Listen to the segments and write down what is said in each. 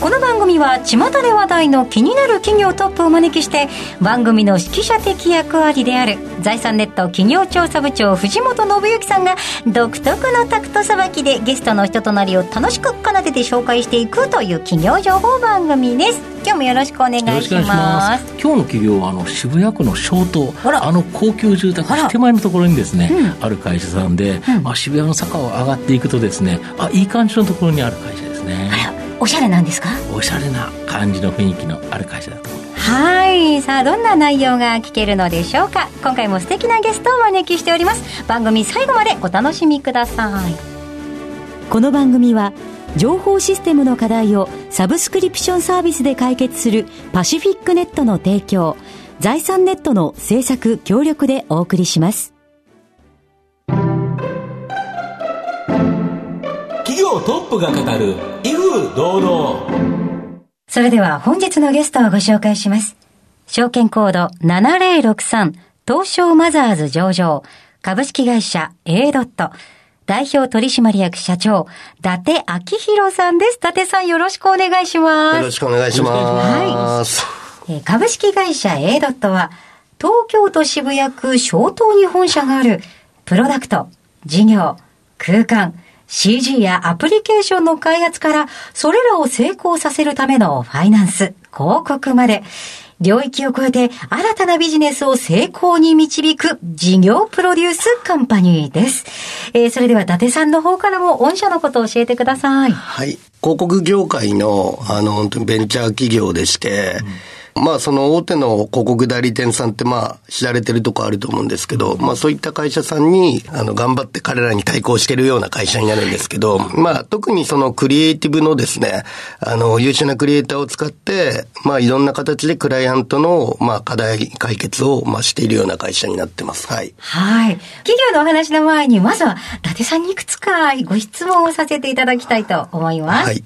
この番組は巷で話題の気になる企業トップをお招きして番組の指揮者的役割である財産ネット企業調査部長藤本信之さんが独特のタクトさばきでゲストの人となりを楽しく奏でて紹介していくという企業情報番組です。今日もよろしくお願いします今日の企業はあの渋谷区の小東ああの高級住宅手前のところにですね、うん、ある会社さんで、うん、まあ、渋谷の坂を上がっていくとですねあいい感じのところにある会社ですねおしゃれなんですか？おしゃれな感じの雰囲気のある会社だと思いますはいさあどんな内容が聞けるのでしょうか？今回も素敵なゲストをお招きしております。番組最後までお楽しみください。この番組は情報システムの課題をサブスクリプションサービスで解決するパシフィックネットの提供財産ネットの制作協力でお送りします企業トップが語る威風堂々それでは本日のゲストをご紹介します証券コード7063東証マザーズ上場株式会社 A ドット代表取締役社長、伊達昭弘さんです。伊達さんよろしくお願いします。よろしくお願いします。はい、株式会社 A ドットは、東京都渋谷区小東に本社がある、プロダクト、事業、空間、CG やアプリケーションの開発から、それらを成功させるためのファイナンス、広告まで、領域を超えて新たなビジネスを成功に導く事業プロデュースカンパニーです。えー、それでは伊達さんの方からも御社のことを教えてください。はい。広告業界の、あの、本当にベンチャー企業でして、うんまあその大手の広告代理店さんってまあ知られてるとこあると思うんですけど、まあそういった会社さんにあの頑張って彼らに対抗してるような会社になるんですけど、まあ特にそのクリエイティブのですね、あの優秀なクリエイターを使って、まあいろんな形でクライアントのまあ課題解決をまあしているような会社になってます。はい。はい。企業のお話の前にまずは伊達さんにいくつかご質問をさせていただきたいと思います。はい。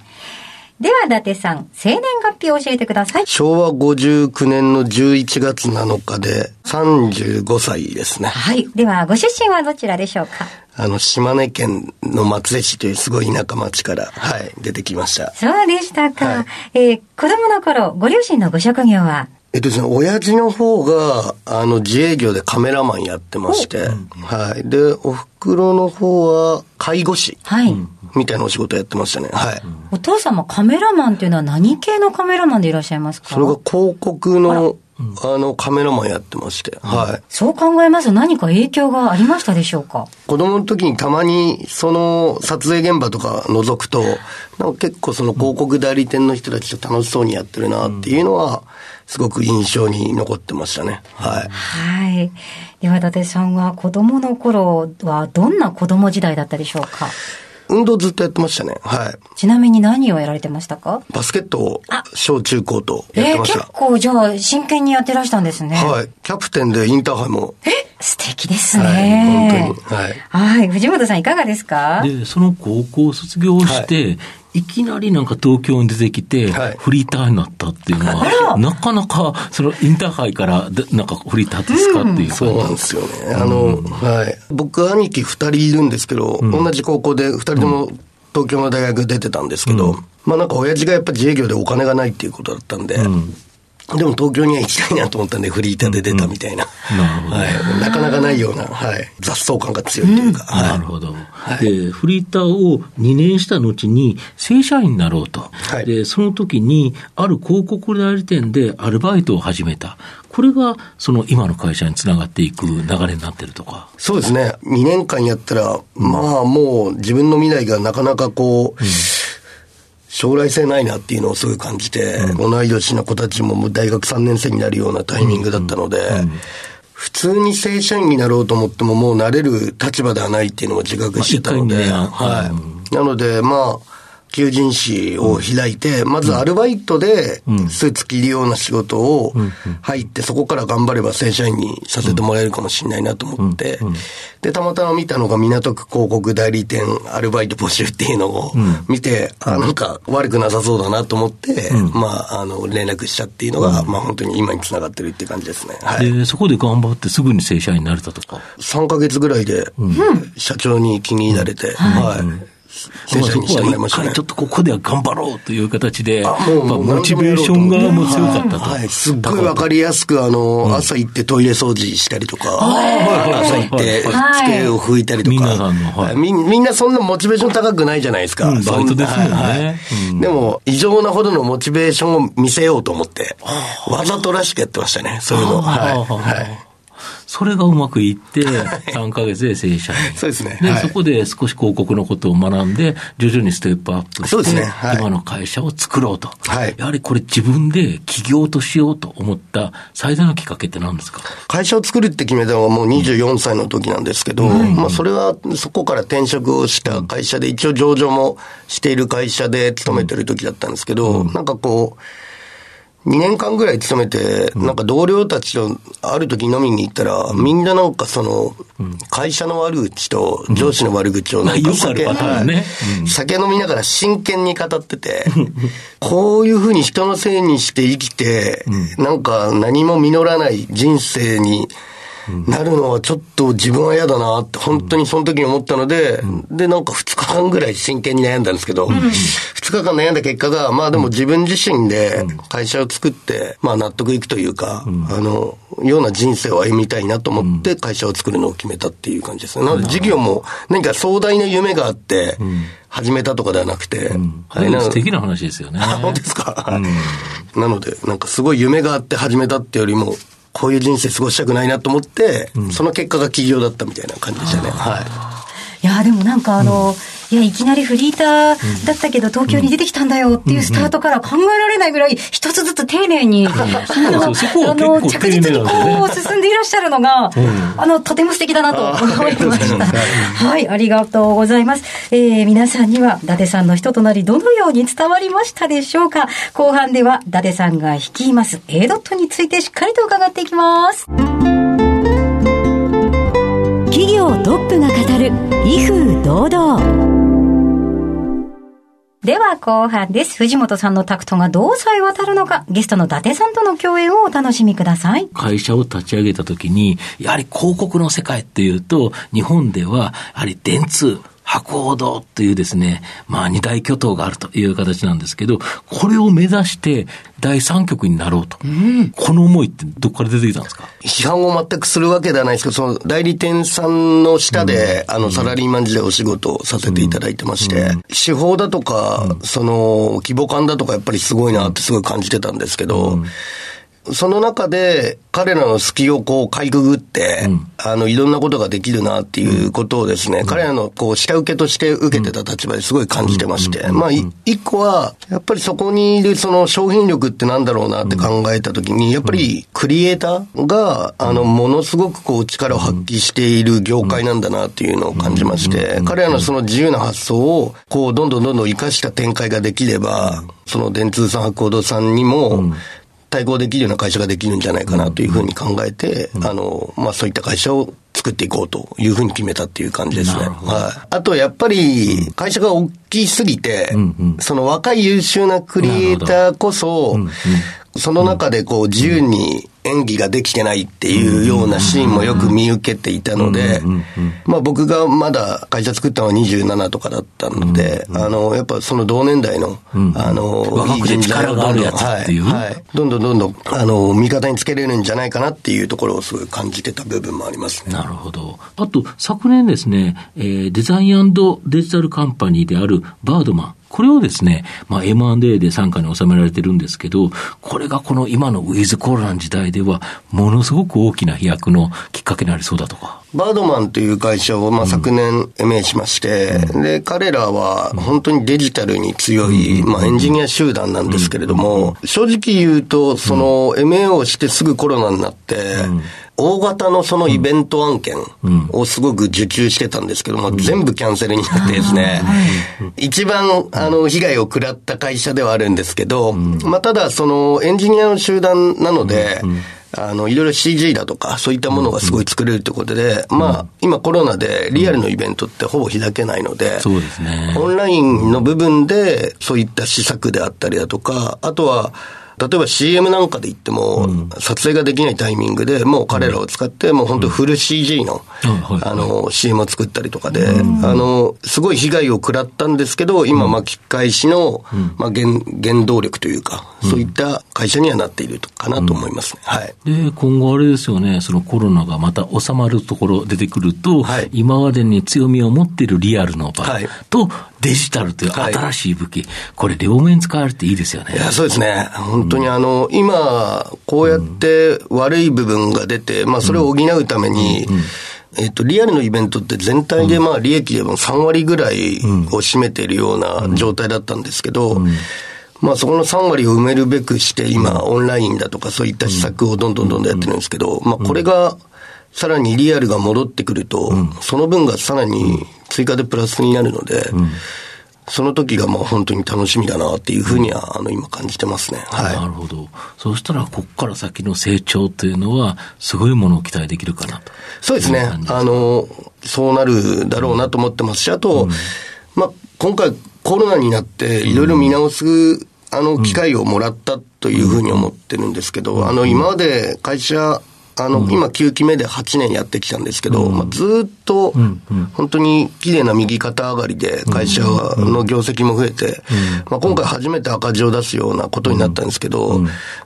では、伊達さん、生年月日を教えてください。昭和59年の11月7日で35歳ですね。はい。では、ご出身はどちらでしょうか？あの、島根県の松江市というすごい田舎町から、はい、出てきました。そうでしたか。はい、えー、子供の頃、ご両親のご職業は？えっとですね、親父の方が、あの、自営業でカメラマンやってまして、はい。で、お袋の方は、介護士。はい。みたいなお仕事やってましたね。はい。お父様カメラマンっていうのは何系のカメラマンでいらっしゃいますか？それが広告の、あの、カメラマンやってまして、はい。そう考えますと何か影響がありましたでしょうか？子供の時にたまに、その、撮影現場とか覗くと、なんか結構その広告代理店の人たちと楽しそうにやってるなっていうのは、すごく印象に残ってましたね。はい。はい。では、伊達さんは子供の頃はどんな子供時代だったでしょうか？運動ずっとやってましたね。はい。ちなみに何をやられてましたか？バスケットを小中高とやってました。えー、結構じゃあ真剣にやってらしたんですね。はい。キャプテンでインターハイも。え素敵ですね。はい、本当に。はい。はい。藤本さんいかがですか？で、その高校卒業して、はいいきなりなんか東京に出てきて、フリーターになったっていうのは、なかなか、そのインターハイからなんかフリーターですかっていう、そうなんですよね。あの、はい。僕、兄貴二人いるんですけど、同じ高校で二人とも東京の大学出てたんですけど、まあなんか親父がやっぱ自営業でお金がないっていうことだったんで、でも東京には行きたいなと思ったんで、フリーターで出たみたいな。うんはい。なかなかないような、はい。雑草感が強いというか。うん、なるほど、はい、で、フリーターを2年した後に正社員になろうと。はい、で、その時に、ある広告代理店でアルバイトを始めた。これが、その今の会社につながっていく流れになってるとか。そうですね。2年間やったら、まあもう自分の未来がなかなかこう、うん将来性ないなっていうのをすごい感じて、うん、同い年の子たちも大学3年生になるようなタイミングだったので、普通に正社員になろうと思ってももうなれる立場ではないっていうのを自覚してたので、はい。なので、まあ、求人誌を開いて、まずアルバイトでスーツ着るような仕事を入って、そこから頑張れば正社員にさせてもらえるかもしれないなと思って、で、たまたま見たのが港区広告代理店アルバイト募集っていうのを見て、あ、なんか悪くなさそうだなと思って、まあ、あの、連絡したっていうのが、まあ本当に今につながってるって感じですね。はい。で、そこで頑張ってすぐに正社員になれたとか ?3 ヶ月ぐらいで、社長に気に入られて、はい正社員にしてもらいましたね。ちょっとここでは頑張ろうという形で、もうモチベーションがも強かったと。はい、すっごいわかりやすく、あの、朝行ってトイレ掃除したりとか、朝行って、机を拭いたりとか。みんなそんなモチベーション高くないじゃないですか。バイトですよね。でも、異常なほどのモチベーションを見せようと思って、わざとらしくやってましたね、そういうの。はい。それがうまくいって、3か月で正社員。そうですね。で、はい、そこで少し広告のことを学んで、徐々にステップアップして、そうですね。はい、今の会社を作ろうと。はい、やはりこれ自分で起業としようと思った最大のきっかけって何ですか？会社を作るって決めたのはもう24歳の時なんですけど、うん、まあそれはそこから転職をした会社で、一応上場もしている会社で勤めてる時だったんですけど、うん、なんかこう、2年間ぐらい勤めて、なんか同僚たちとある時飲みに行ったら、みんななんかその、会社の悪口と上司の悪口をなんか酒、酒飲みながら真剣に語ってて、こういうふうに人のせいにして生きて、なんか何も実らない人生に、なるのはちょっと自分は嫌だなって、本当にその時に思ったので、で、なんか2日間ぐらい真剣に悩んだんですけど、2日間悩んだ結果が、まあでも自分自身で会社を作って、まあ納得いくというか、あの、ような人生を歩みたいなと思って会社を作るのを決めたっていう感じですね。なので事業も何か壮大な夢があって、始めたとかではなくて。うん、はい、素敵な話ですよね。本当ですか、うん、なので、なんかすごい夢があって始めたってよりも、こういう人生過ごしたくないなと思って、うん、その結果が起業だったみたいな感じでしたね。はい。いや、でもなんかあの、うんいや、いきなりフリーターだったけど、東京に出てきたんだよっていうスタートから考えられないぐらい、一つずつ丁寧に、あの、着実にこう、進んでいらっしゃるのが、あの、とても素敵だなと思いました。はい、ありがとうございます。えー、皆さんには、伊達さんの人となり、どのように伝わりましたでしょうか？後半では、伊達さんが率います A ドットについてしっかりと伺っていきます。企業トップが語る威風堂々では後半です。藤本さんのタクトがどうさえ渡るのか、ゲストの伊達さんとの共演をお楽しみください。会社を立ち上げたときに、やはり広告の世界っていうと、日本では、やはり電通、博報堂というですね、まあ二大巨頭があるという形なんですけど、これを目指して第三局になろうと。うん、この思いってどこから出てきたんですか？批判を全くするわけではないですけど、その代理店さんの下で、うん、あの、サラリーマン時代お仕事をさせていただいてまして、うん、手法だとか、その、規模感だとかやっぱりすごいなってすごい感じてたんですけど、その中で、彼らの隙をこう、かいくぐって、うん、あの、いろんなことができるなっていうことをですね、うん、彼らのこう、下請けとして受けてた立場ですごい感じてまして、まあ、一個は、やっぱりそこにいるその商品力ってなんだろうなって考えたときに、やっぱりクリエイターが、あの、ものすごくこう、力を発揮している業界なんだなっていうのを感じまして、彼らのその自由な発想を、こう、どんどんどんどん活かした展開ができれば、その電通さん、博報堂さんにも、対抗できるような会社ができるんじゃないかなというふうに考えて、あの、まあ、そういった会社を作っていこうというふうに決めたっていう感じですね。はい。あと、やっぱり、会社が大きすぎて、その若い優秀なクリエイターこそ、その中でこう自由に演技ができてないっていうようなシーンもよく見受けていたので、まあ僕がまだ会社作ったのは27とかだったので、あの、やっぱその同年代の、あの、いい人材をどんどん、はい、はい。どんどんどんどん、あの、味方につけれるんじゃないかなっていうところをすごい感じてた部分もありますね。なるほど。あと、昨年ですね、えー、デザインデジタルカンパニーであるバードマン、これをですね、まあ M&A で参加に収められてるんですけど、これがこの今のウィズコロナの時代では、ものすごく大きな飛躍のきっかけになりそうだとか。バードマンという会社を、まあ、昨年 MA しまして、うん、で、彼らは本当にデジタルに強い、まあ、エンジニア集団なんですけれども、正直言うと、その MA をしてすぐコロナになって、大型のそのイベント案件をすごく受注してたんですけども、全部キャンセルになってですね、一番、あの、被害を食らった会社ではあるんですけど、まあ、ただ、その、エンジニアの集団なので、あの、いろいろ CG だとか、そういったものがすごい作れるってことで、まあ、今コロナでリアルのイベントってほぼ開けないので、そうですね。オンラインの部分で、そういった施策であったりだとか、あとは、例えば CM なんかで言っても、撮影ができないタイミングでもう彼らを使って、もう本当フル CG の、あの、CM を作ったりとかで、あの、すごい被害を食らったんですけど、今巻き返しの、まあ、原、原動力というか、そういった会社にはなっているかなと思いますね。はい。で、今後あれですよね、そのコロナがまた収まるところ出てくると、はい。今までに強みを持っているリアルの場はい。と、デジタルというはい。新しい武器、これ両面使われていいですよね。いや、そうですね。本当にあの、今、こうやって悪い部分が出て、まあ、それを補うために、えっと、リアルのイベントって全体でまあ、利益でも3割ぐらいを占めているような状態だったんですけど、まあ、そこの3割を埋めるべくして、今、オンラインだとかそういった施策をどんどんどんどんやってるんですけど、まあ、これが、さらにリアルが戻ってくると、その分がさらに追加でプラスになるので、その時がもう本当に楽しみだなっていうふうには、あの、今感じてますね。なはるほど。そうしたら、ここから先の成長というのは、すごいものを期待できるかなと。い。そうですね。あの、そうなるだろうなと思ってますし、あと、まあ、今回コロナになって、いろいろ見直す、あの、機会をもらったというふうに思ってるんですけど、あの、今まで会社、あの、今9期目で8年やってきたんですけど、まあ、ずーっと、本当に綺麗な右肩上がりで会社の業績も増えて、まあ、今回初めて赤字を出すようなことになったんですけど、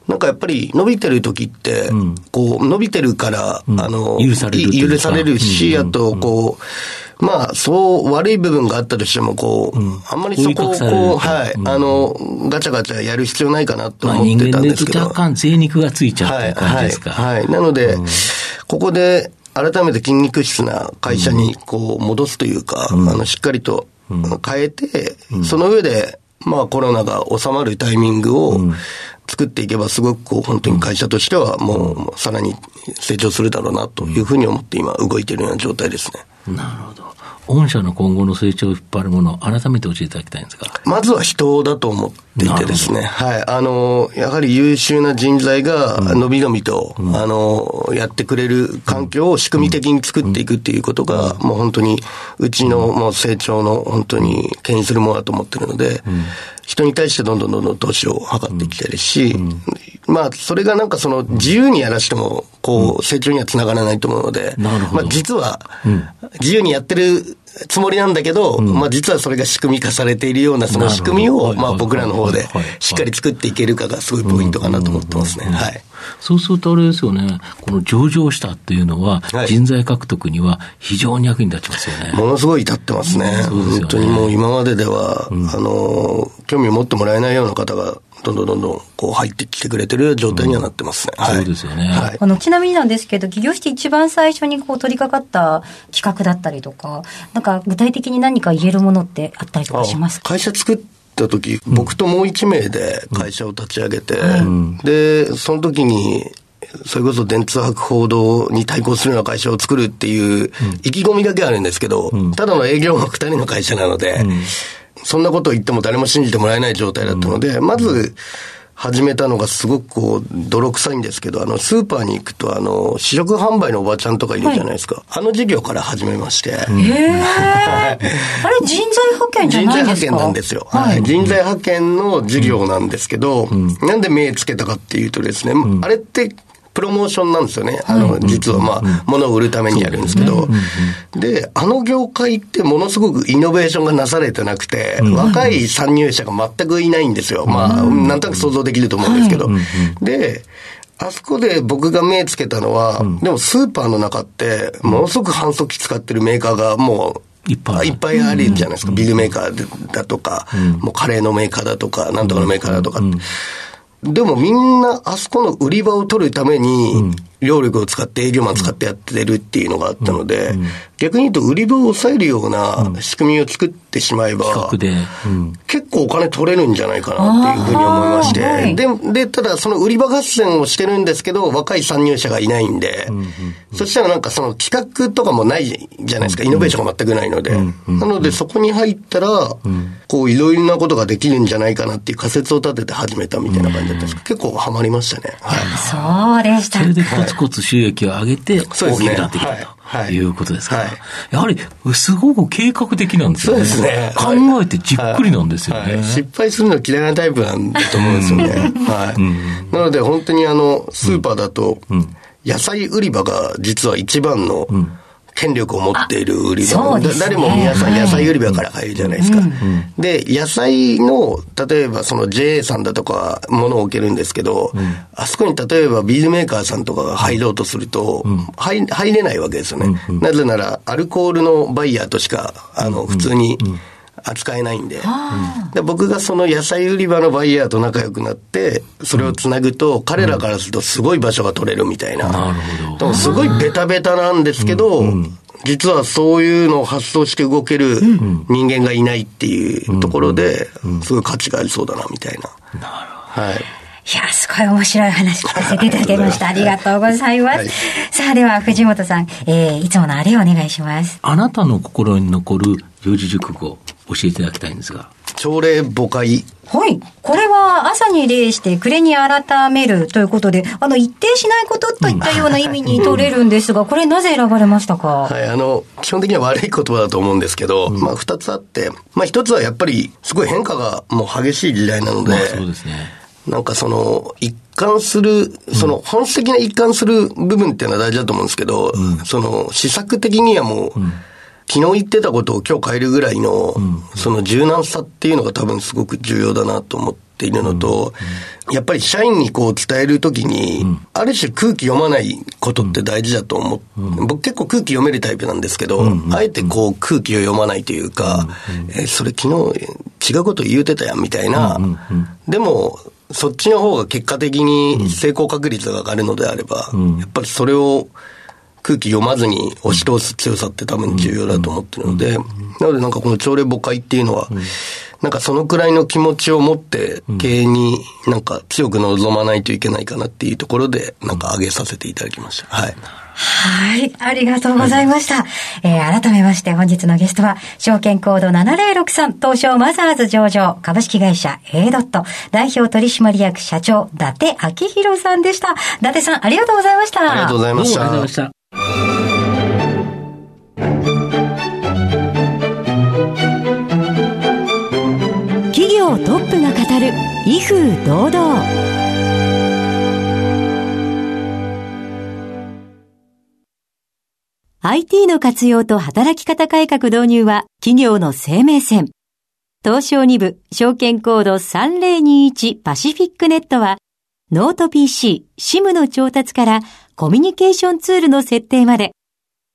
なんかやっぱり伸びてる時って、こう、伸びてるから、あの、許されるし、あと、こう、まあ、そう、悪い部分があったとしても、こう、あんまりそこを、こう、はい、あの、ガチャガチャやる必要ないかなとまあ、思ってたんですけど。言うと若干贅肉がついちゃうとはいい、う感じですか。はい。はいなので、ここで、改めて筋肉質な会社に、こう、戻すというか、あの、しっかりと変えて、その上で、まあ、コロナが収まるタイミングを作っていけば、すごくこう、本当に会社としては、もう、さらに成長するだろうな、というふうに思って今、動いているような状態ですね。なるほど。御社の今後の成長を引っ張るものを改めて教えていただきたいんですが。まずは人だと思っていてですね、はい。あの、やはり優秀な人材が、のびのびと、あの、やってくれる環境を仕組み的に作っていくっていうことが、もう本当に、うちのもう成長の本当に牽引するものだと思ってるので、人に対してどんどんどんどん投資を図っていきたいですし、まあ、それがなんかその、自由にやらしても、こう、成長にはつながらないと思うので、なるほど。まあ、実は、自由にやってるつもりなんだけど、まあ実はそれが仕組み化されているようなその仕組みを、まあ僕らの方ではいはいしっかり作っていけるかがすごいポイントかなと思ってますね。はい。そうするとあれですよね、この上場したっていうのは、はい。人材獲得には非常に役に立ちますよね。ものすごい立ってますね。すよね。本当にもう今まででは、あの、興味を持ってもらえないような方が、どんどんどんどんこう入ってきてくれてる状態にはなってますね。はい。そうですよね。はい。あの、ちなみになんですけど、起業して一番最初にこう取り掛かった企画だったりとか、なんか具体的に何か言えるものってあったりとかしますか？会社作った時、僕ともう一名で会社を立ち上げて、で、その時に、それこそ電通博報道に対抗するような会社を作るっていう意気込みだけあるんですけど、ただの営業マン二人の会社なので、そんなことを言っても誰も信じてもらえない状態だったので、まず、始めたのがすごくこう、泥臭いんですけど、あの、スーパーに行くと、あの、試食販売のおばちゃんとかいるじゃないですか。あの事業から始めまして、へえ。あれ、人材派遣じゃ人材派ないですか？遣なんですよ。はい。人材派遣の事業なんですけど、なんで目つけたかっていうとですね、あれって、プロモーションなんですよね。あの、実はまあ、物を売るためにやるんですけど。で、あの業界ってものすごくイノベーションがなされてなくて、若い参入者が全くいないんですよ。まあ、なんとなく想像できると思うんですけど。で、あそこで僕が目つけたのは、でもスーパーの中って、ものすごく反則機使ってるメーカーがもう、いっぱい。あるいっぱいあるじゃないですか。ビッグメーカーだとか、もうカレーのメーカーだとか、なんとかのメーカーだとか。でもみんなあそこの売り場を取るために、労力を使って営業マン使ってやってるっていうのがあったので、逆に言うと売り場を抑えるような仕組みを作ってしまいば、企画で。うん。結構お金取れるんじゃないかなっていうふうに思いまして、はい、で、で、ただその売り場合戦をしてるんですけど、若い参入者がいないんで、うんうんうん、そしたらなんかその企画とかもないじゃないですか、イノベーションが全くないので。うんうん、なのでそこに入ったら、うん、こういろいろなことができるんじゃないかなっていう仮説を立てて始めたみたいな感じだったんですけど、結構ハマりましたね。はい、そうでした。ツコツ収益を上げて、大きくなってきたと。はい、いうことですから、はい、やはりすごく計画的なんですよね。そうですね。考えてじっくりなんですよね。はい、失敗するの嫌いなタイプなんだと思うんですよね。はい。なので本当にあの、スーパーだと、野菜売り場が実は一番の、うん権力を持っている売り場、ね、誰も皆さん野菜売り場から入るじゃないですか。はい、で、野菜の、例えばその JA さんだとか物を置けるんですけど、うん、あそこに例えばビールメーカーさんとかが入ろうとすると、うん、入入れないわけですよね、うんうん。なぜなら、アルコールのバイヤーとしか、あの、普通に、うん扱えないんで。で僕がその野菜売り場のバイヤーと仲良くなってそれをつなぐと、彼らからするとすごい場所が取れるみたいな、なるほど。すごいベタベタなんですけど、実はそういうのを発想して動ける人間がいないっていうところで、すごい価値がありそうだなみたいな。なるほど。はい。いや、すごい面白い話聞かせていただきました。ありがとうございます。はい、さあ、では、藤本さん、えー、いつものあれをお願いします。あなたの心に残る四字熟語、教えていただきたいんですが。朝礼誤解。はい。これは朝に礼して暮れに改めるということで、あの、一定しないことといったような意味に取れるんですが、これなぜ選ばれましたか？はい、あの、基本的には悪い言葉だと思うんですけど、うん、まあ二つあって、まあ一つはやっぱりすごい変化がもう激しい時代なので、まあ、そうですね。なんかその、一貫する、その本質的な一貫する部分っていうのは大事だと思うんですけど、うん、その、施策的にはもう、うん昨日言ってたことを今日変えるぐらいの、その柔軟さっていうのが多分すごく重要だなと思っているのと、やっぱり社員にこう伝えるときに、ある種空気読まないことって大事だと思う。僕結構空気読めるタイプなんですけど、あえてこう空気を読まないというか、え、それ昨日違うこと言うてたやんみたいな、でも、そっちの方が結果的に成功確率が上がるのであれば、やっぱりそれを空気読まずに押し通す強さって多分重要だと思ってるので、なのでなんかこの朝礼誤解っていうのは、なんかそのくらいの気持ちを持って経営になんか強く望まないといけないかなっていうところで、なんか上げさせていただきました。はい。はい。ありがとうございました。はい、えー、改めまして本日のゲストは、証券コード7063東証マザーズ上場株式会社 A ドット代表取締役社長、伊達明宏さんでした。伊達さん、ありがとうございました。ありがとうございました。威風堂々？IT の活用と働き方改革導入は企業の生命線。東証2部証券コード3021パシフィックネットはノート PC、SIM の調達からコミュニケーションツールの設定まで、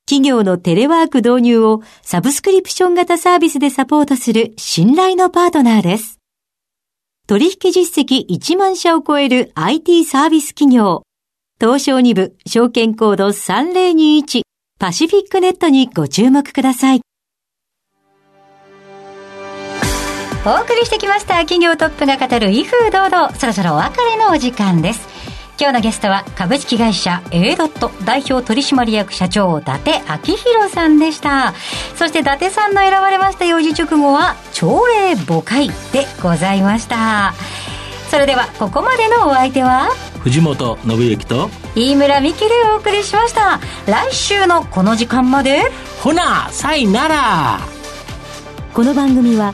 企業のテレワーク導入をサブスクリプション型サービスでサポートする信頼のパートナーです。取引実績1万社を超える IT サービス企業、東証2部証券コード3021パシフィックネットにご注目ください。お送りしてきました。企業トップが語る威風堂々。そろそろお別れのお時間です。今日のゲストは株式会社 A ドット代表取締役社長伊達明宏さんでした。そして伊達さんの選ばれました四字直後は朝礼母会でございました。それではここまでのお相手は藤本信之と飯村美希でお送りしました。来週のこの時間まで。ほなさいなら。この番組は